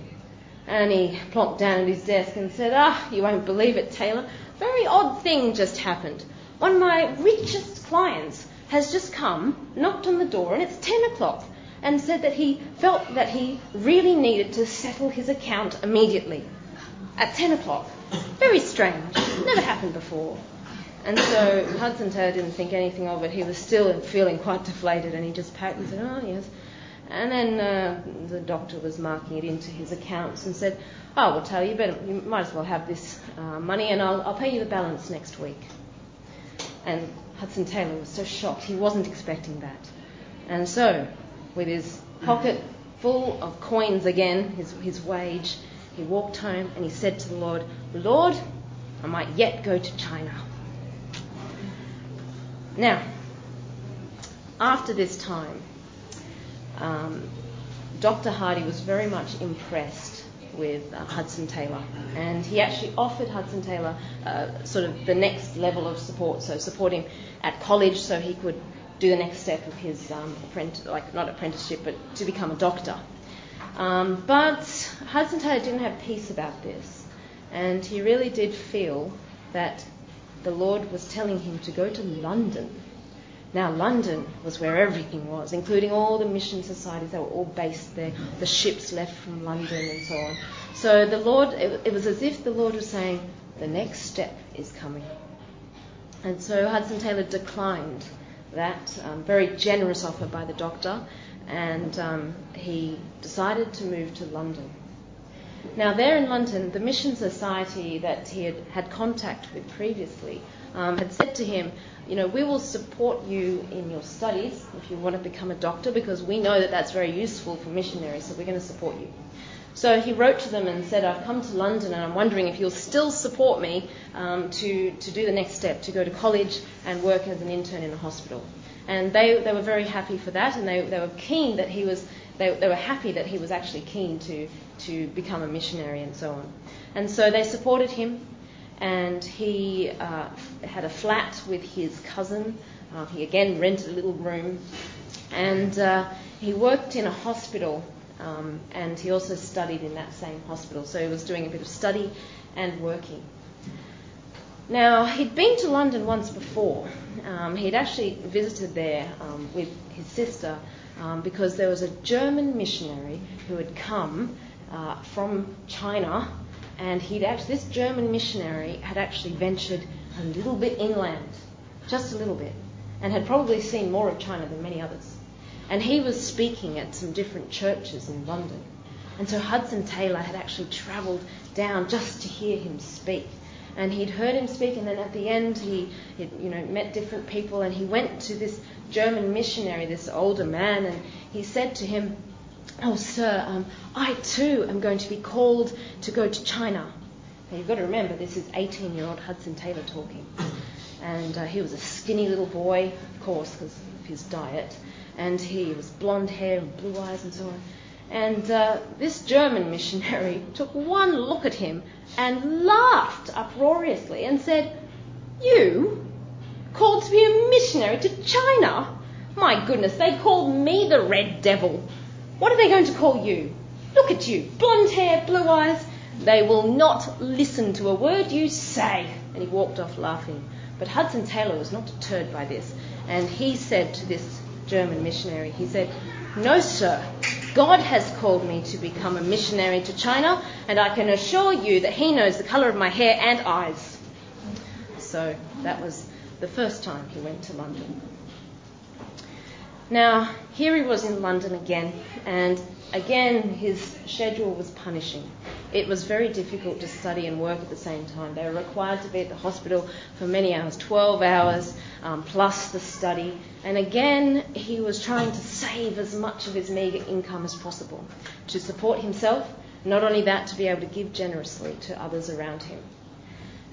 and he plonked down at his desk and said, Ah, you won't believe it, Taylor. Very odd thing just happened. One of my richest clients has just come, knocked on the door, and it's 10 o'clock and said that he felt that he really needed to settle his account immediately at 10 o'clock. Very strange. Never happened before. And so Hudson Taylor didn't think anything of it. He was still feeling quite deflated and he just packed and said, Oh, yes. And then uh, the doctor was marking it into his accounts and said, Oh, we'll tell you, better, you might as well have this uh, money and I'll, I'll pay you the balance next week. And Hudson Taylor was so shocked. He wasn't expecting that. And so with his pocket full of coins again, his, his wage, he walked home and he said to the Lord, Lord, I might yet go to China. Now, after this time, um, Dr. Hardy was very much impressed with uh, Hudson Taylor. And he actually offered Hudson Taylor uh, sort of the next level of support, so support him at college so he could do the next step of his um, apprentice, like not apprenticeship, but to become a doctor. Um, but Hudson Taylor didn't have peace about this, and he really did feel that the Lord was telling him to go to London. Now, London was where everything was, including all the mission societies that were all based there. The ships left from London and so on. So the Lord, it, it was as if the Lord was saying, the next step is coming. And so Hudson Taylor declined that um, very generous offer by the doctor, and um, he decided to move to London. Now, there in London, the Mission Society that he had had contact with previously um, had said to him, You know, we will support you in your studies if you want to become a doctor because we know that that's very useful for missionaries, so we're going to support you. So he wrote to them and said, I've come to London and I'm wondering if you'll still support me um, to, to do the next step, to go to college and work as an intern in a hospital. And they, they were very happy for that and they, they were keen that he was, they, they were happy that he was actually keen to, to become a missionary and so on. And so they supported him and he uh, had a flat with his cousin. Uh, he again rented a little room and uh, he worked in a hospital um, and he also studied in that same hospital. So he was doing a bit of study and working. Now, he'd been to London once before. Um, he'd actually visited there um, with his sister um, because there was a German missionary who had come uh, from China, and he'd actually, this German missionary had actually ventured a little bit inland, just a little bit, and had probably seen more of China than many others. And he was speaking at some different churches in London. And so Hudson Taylor had actually travelled down just to hear him speak. And he'd heard him speak, and then at the end, he he'd, you know, met different people, and he went to this German missionary, this older man, and he said to him, Oh, sir, um, I too am going to be called to go to China. Now, you've got to remember, this is 18 year old Hudson Taylor talking. And uh, he was a skinny little boy, of course, because of his diet and he was blonde hair and blue eyes and so on. And uh, this German missionary took one look at him and laughed uproariously and said, You called to be a missionary to China? My goodness, they called me the Red Devil. What are they going to call you? Look at you, blonde hair, blue eyes. They will not listen to a word you say. And he walked off laughing. But Hudson Taylor was not deterred by this, and he said to this German missionary. He said, No, sir. God has called me to become a missionary to China, and I can assure you that He knows the colour of my hair and eyes. So that was the first time he went to London. Now, here he was in London again, and again his schedule was punishing. It was very difficult to study and work at the same time. They were required to be at the hospital for many hours 12 hours um, plus the study. And again, he was trying to save as much of his meagre income as possible to support himself, not only that, to be able to give generously to others around him.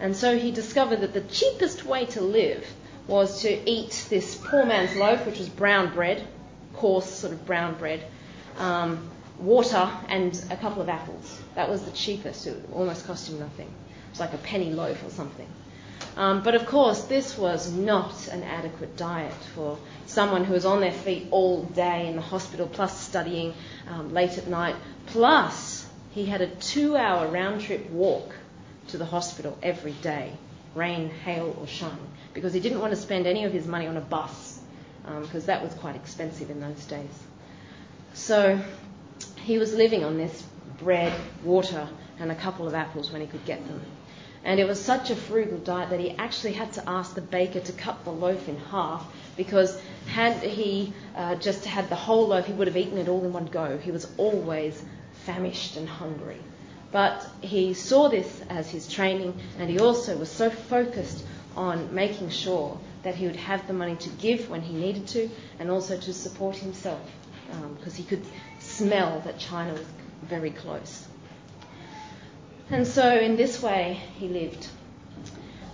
And so he discovered that the cheapest way to live was to eat this poor man's loaf, which was brown bread, coarse sort of brown bread, um, water, and a couple of apples. That was the cheapest. It almost cost him nothing. It was like a penny loaf or something. Um, but of course, this was not an adequate diet for someone who was on their feet all day in the hospital, plus studying um, late at night. Plus, he had a two hour round trip walk to the hospital every day, rain, hail, or shine because he didn't want to spend any of his money on a bus because um, that was quite expensive in those days. So he was living on this bread, water, and a couple of apples when he could get them. And it was such a frugal diet that he actually had to ask the baker to cut the loaf in half because had he uh, just had the whole loaf, he would have eaten it all in one go. He was always famished and hungry. But he saw this as his training, and he also was so focused on making sure that he would have the money to give when he needed to and also to support himself because um, he could smell that China was very close. And so, in this way, he lived.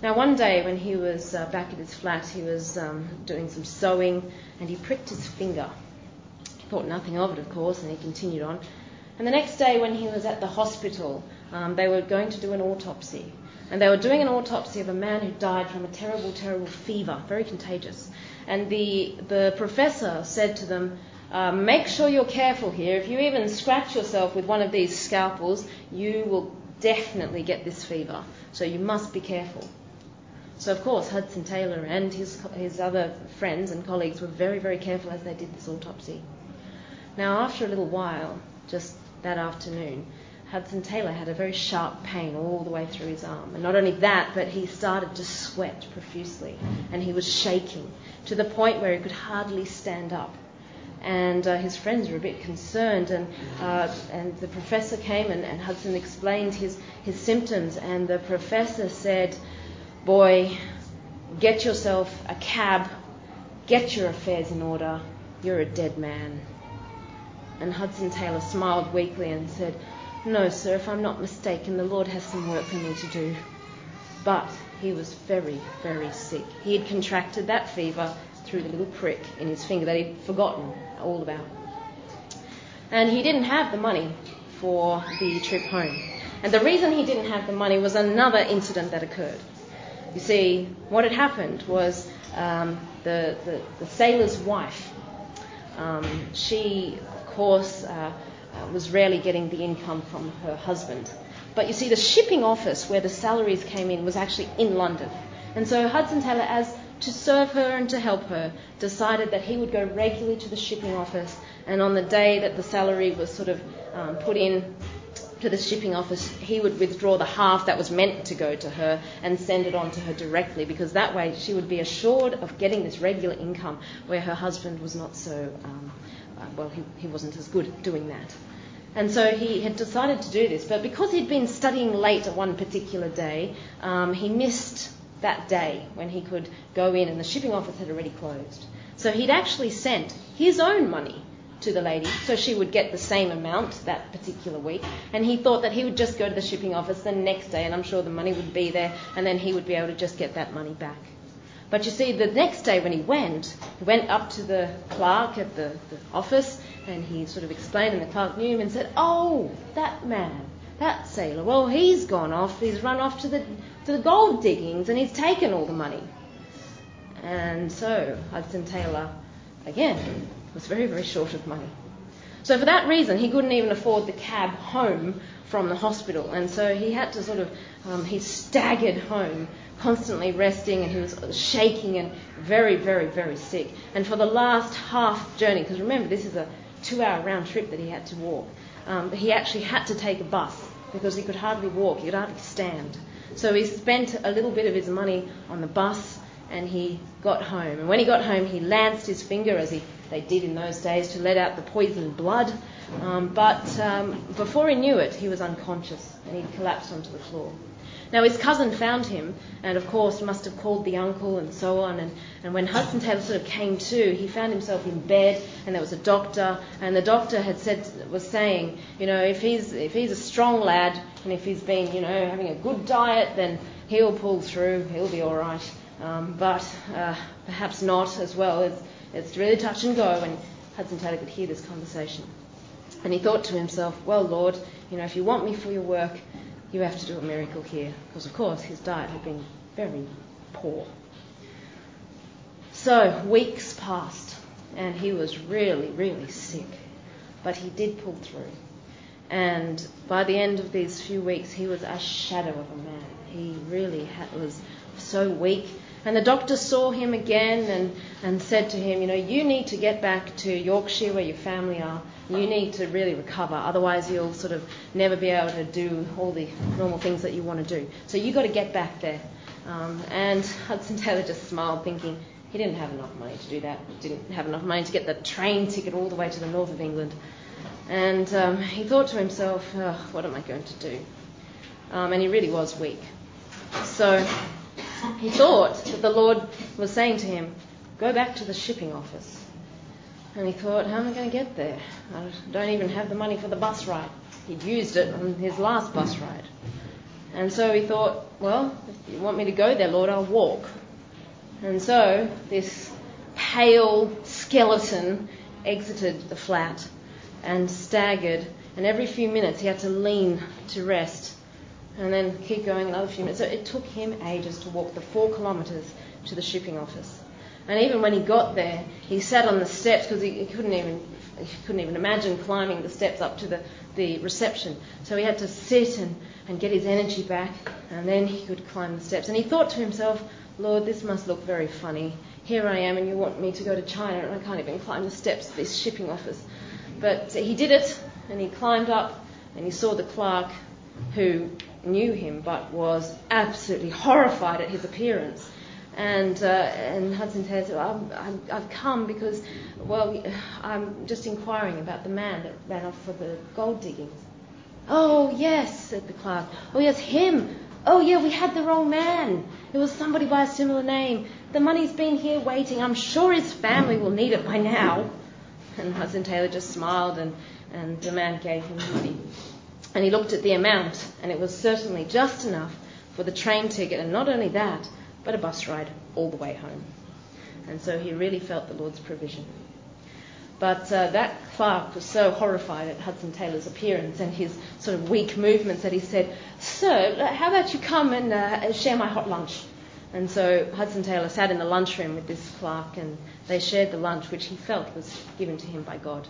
Now, one day when he was uh, back at his flat, he was um, doing some sewing and he pricked his finger. He thought nothing of it, of course, and he continued on. And the next day, when he was at the hospital, um, they were going to do an autopsy. And they were doing an autopsy of a man who died from a terrible, terrible fever, very contagious. And the, the professor said to them, uh, Make sure you're careful here. If you even scratch yourself with one of these scalpels, you will definitely get this fever. So you must be careful. So, of course, Hudson Taylor and his, his other friends and colleagues were very, very careful as they did this autopsy. Now, after a little while, just that afternoon, Hudson Taylor had a very sharp pain all the way through his arm. And not only that, but he started to sweat profusely and he was shaking to the point where he could hardly stand up. And uh, his friends were a bit concerned, and, uh, and the professor came and, and Hudson explained his, his symptoms. And the professor said, Boy, get yourself a cab, get your affairs in order, you're a dead man. And Hudson Taylor smiled weakly and said, No, sir, if I'm not mistaken, the Lord has some work for me to do. But he was very, very sick. He had contracted that fever through the little prick in his finger that he'd forgotten all about. And he didn't have the money for the trip home. And the reason he didn't have the money was another incident that occurred. You see, what had happened was um, the, the, the, sailor's wife, um, she, of course, uh, uh, was rarely getting the income from her husband. But you see, the shipping office where the salaries came in was actually in London. And so Hudson Taylor, as to serve her and to help her, decided that he would go regularly to the shipping office, and on the day that the salary was sort of um, put in to the shipping office, he would withdraw the half that was meant to go to her and send it on to her directly, because that way she would be assured of getting this regular income where her husband was not so, um, uh, well, he, he wasn't as good doing that. And so he had decided to do this, but because he'd been studying late at one particular day, um, he missed that day when he could go in, and the shipping office had already closed. So he'd actually sent his own money to the lady so she would get the same amount that particular week. And he thought that he would just go to the shipping office the next day, and I'm sure the money would be there, and then he would be able to just get that money back. But you see, the next day when he went, he went up to the clerk at the, the office and he sort of explained, and the clerk knew him and said, Oh, that man, that sailor, well, he's gone off, he's run off to the to the gold diggings and he's taken all the money. And so Hudson Taylor, again, was very, very short of money. So for that reason, he couldn't even afford the cab home from the hospital. And so he had to sort of, um, he staggered home, constantly resting, and he was shaking and very, very, very sick. And for the last half journey, because remember, this is a two hour round trip that he had to walk, um, he actually had to take a bus because he could hardly walk, he could hardly stand. So he spent a little bit of his money on the bus and he got home. And when he got home, he lanced his finger, as he, they did in those days, to let out the poisoned blood. Um, but um, before he knew it, he was unconscious and he collapsed onto the floor. Now, his cousin found him and, of course, must have called the uncle and so on. And, and when Hudson Taylor sort of came to, he found himself in bed and there was a doctor. And the doctor had said, was saying, you know, if he's, if he's a strong lad and if he's been, you know, having a good diet, then he'll pull through, he'll be all right. Um, but uh, perhaps not as well. It's, it's really touch and go. And Hudson Taylor could hear this conversation. And he thought to himself, well, Lord, you know, if you want me for your work, you have to do a miracle here. Because, of course, his diet had been very poor. So, weeks passed, and he was really, really sick. But he did pull through. And by the end of these few weeks, he was a shadow of a man. He really had, was so weak. And the doctor saw him again and, and said to him, You know, you need to get back to Yorkshire where your family are you need to really recover. Otherwise, you'll sort of never be able to do all the normal things that you want to do. So you've got to get back there. Um, and Hudson Taylor just smiled, thinking he didn't have enough money to do that. Didn't have enough money to get the train ticket all the way to the north of England. And um, he thought to himself, oh, what am I going to do? Um, and he really was weak. So he thought that the Lord was saying to him, go back to the shipping office and he thought, how am I going to get there? I don't even have the money for the bus ride. He'd used it on his last bus ride. And so he thought, well, if you want me to go there, Lord, I'll walk. And so this pale skeleton exited the flat and staggered And every few minutes he had to lean to rest and then keep going another few minutes. So it took him ages to walk the four kilometres to the shipping office. And even when he got there, he sat on the steps because he, he, couldn't even he couldn't even imagine climbing the steps up to the, the reception. So he had to sit and, and get his energy back, and then he could climb the steps. And he thought to himself, Lord, this must look very funny. Here I am, and you want me to go to China, and I can't even climb the steps of this shipping office. But he did it, and he climbed up, and he saw the clerk who knew him but was absolutely horrified at his appearance. And, uh, and Hudson Taylor said, well, i have come because, well, I'm just inquiring about the man that ran off for the gold diggings. Oh, yes, said the clerk. Oh, yes, him. Oh, yeah, we had the wrong man. It was somebody by a similar name. The money's been here waiting. I'm sure his family will need it by now. And Hudson Taylor just smiled, and, and the man gave him the money. And he looked at the amount, and it was certainly just enough for the train ticket, and not only that, but a bus ride all the way home. And so he really felt the Lord's provision. But uh, that clerk was so horrified at Hudson Taylor's appearance and his sort of weak movements that he said, Sir, how about you come and uh, share my hot lunch? And so Hudson Taylor sat in the lunchroom with this clerk and they shared the lunch, which he felt was given to him by God.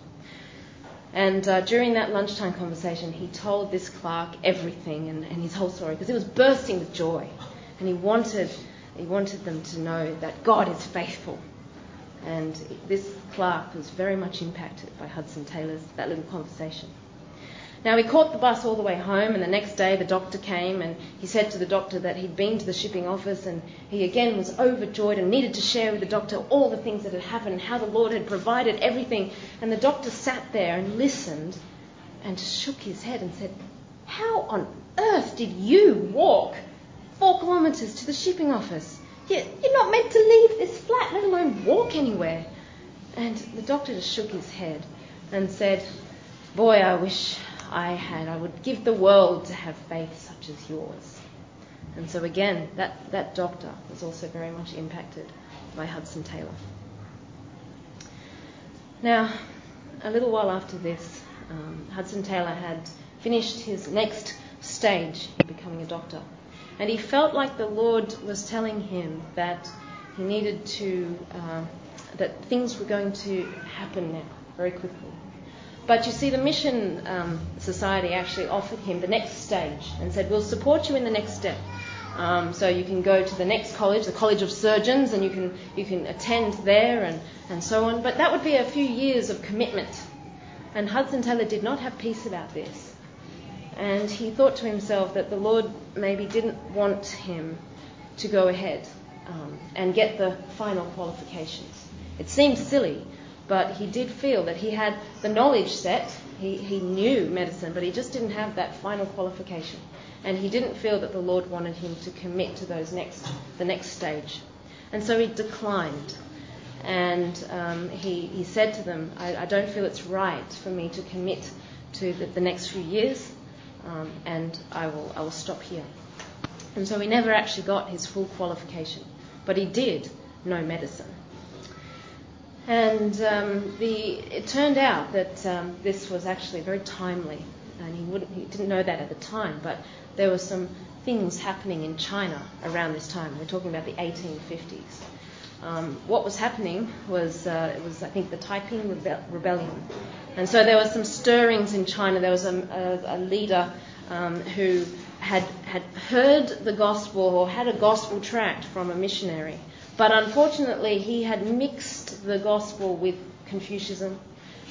And uh, during that lunchtime conversation, he told this clerk everything and, and his whole story because he was bursting with joy. And he wanted, he wanted them to know that God is faithful. And this clerk was very much impacted by Hudson Taylor's, that little conversation. Now, he caught the bus all the way home, and the next day the doctor came and he said to the doctor that he'd been to the shipping office and he again was overjoyed and needed to share with the doctor all the things that had happened and how the Lord had provided everything. And the doctor sat there and listened and shook his head and said, How on earth did you walk four kilometres to the shipping office? You're not meant to leave this flat, let alone walk anywhere. And the doctor just shook his head and said, Boy, I wish I had. I would give the world to have faith such as yours. And so, again, that, that doctor was also very much impacted by Hudson Taylor. Now, a little while after this, um, Hudson Taylor had finished his next stage in becoming a doctor. And he felt like the Lord was telling him that he needed to, uh, that things were going to happen now very quickly. But you see, the Mission um, Society actually offered him the next stage and said, We'll support you in the next step. Um, so you can go to the next college, the College of Surgeons, and you can, you can attend there and, and so on. But that would be a few years of commitment. And Hudson Taylor did not have peace about this. And he thought to himself that the Lord maybe didn't want him to go ahead um, and get the final qualifications. It seemed silly, but he did feel that he had the knowledge set. He, he knew medicine, but he just didn't have that final qualification. And he didn't feel that the Lord wanted him to commit to those next, the next stage. And so he declined. And um, he, he said to them, I, I, don't feel it's right for me to commit to the, the next few years, um, and I will, I will stop here. And so he never actually got his full qualification, but he did know medicine. And um, the, it turned out that um, this was actually very timely, and he, wouldn't, he didn't know that at the time, but there were some things happening in China around this time. We're talking about the 1850s. Um, what was happening was, uh, it was, I think, the Taiping Rebe- Rebellion. And so there were some stirrings in China. There was a, a, a leader um, who had, had heard the gospel or had a gospel tract from a missionary but unfortunately, he had mixed the gospel with Confucianism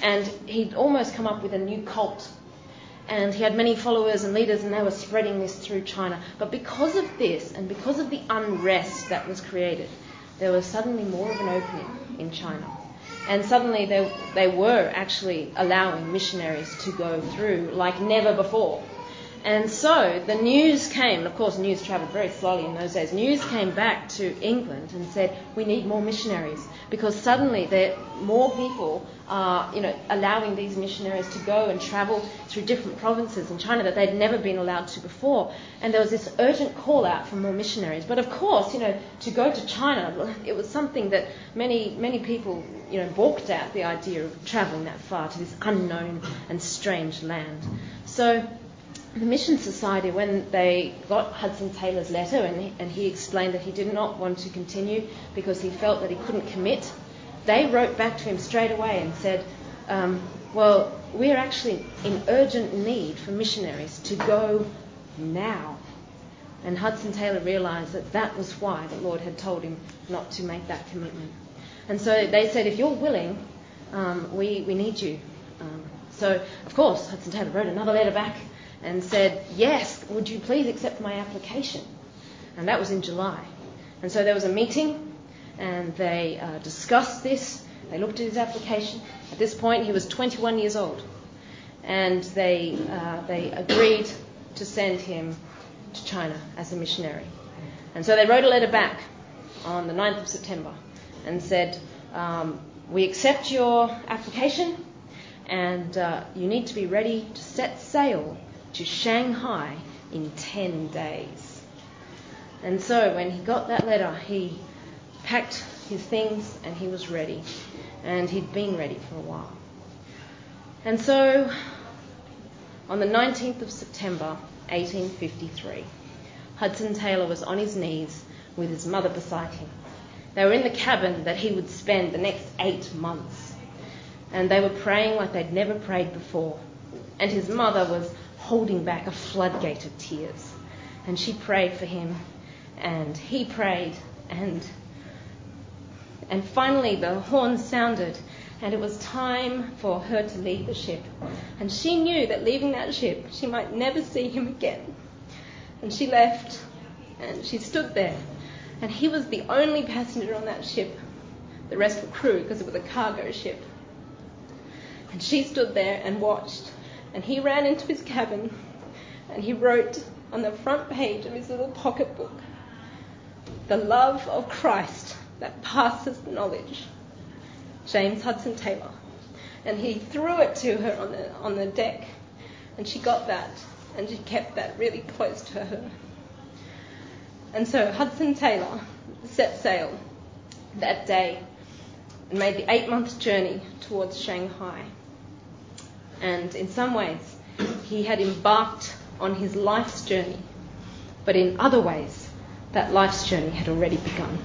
and he'd almost come up with a new cult. And he had many followers and leaders, and they were spreading this through China. But because of this, and because of the unrest that was created, there was suddenly more of an opening in China. And suddenly they, they were actually allowing missionaries to go through like never before. And so the news came, and of course, news travelled very slowly in those days. News came back to England and said, We need more missionaries because suddenly there more people are you know, allowing these missionaries to go and travel through different provinces in China that they'd never been allowed to before. And there was this urgent call out for more missionaries. But of course, you know, to go to China, it was something that many, many people you know, balked at the idea of travelling that far to this unknown and strange land. So the Mission Society, when they got Hudson Taylor's letter and he, and he explained that he did not want to continue because he felt that he couldn't commit, they wrote back to him straight away and said, um, Well, we're actually in urgent need for missionaries to go now. And Hudson Taylor realized that that was why the Lord had told him not to make that commitment. And so they said, If you're willing, um, we, we need you. Um, so, of course, Hudson Taylor wrote another letter back and said, Yes, would you please accept my application? And that was in July. And so there was a meeting, and they uh, discussed this. They looked at his application. At this point, he was 21 years old. And they, uh, they agreed to send him to China as a missionary. And so they wrote a letter back on the 9th of September and said, um, We accept your application, and uh, you need to be ready to set sail to Shanghai in 10 days. And so when he got that letter, he packed his things and he was ready. And he'd been ready for a while. And so on the 19th of September 1853, Hudson Taylor was on his knees with his mother beside him. They were in the cabin that he would spend the next eight months. And they were praying like they'd never prayed before. And his mother was holding back a floodgate of tears. And she prayed for him, and he prayed, and and finally the horn sounded, and it was time for her to leave the ship. And she knew that leaving that ship, she might never see him again. And she left, and she stood there, and he was the only passenger on that ship. The rest were crew because it was a cargo ship. And she stood there and watched and he ran into his cabin and he wrote on the front page of his little pocketbook, The love of Christ that passes knowledge. James Hudson Taylor. And he threw it to her on the, on the deck, and she got that, and she kept that really close to her. And so Hudson Taylor set sail that day and made the eight month journey towards Shanghai and in some ways, he had embarked on his life's journey, but in other ways, that life's journey had already begun.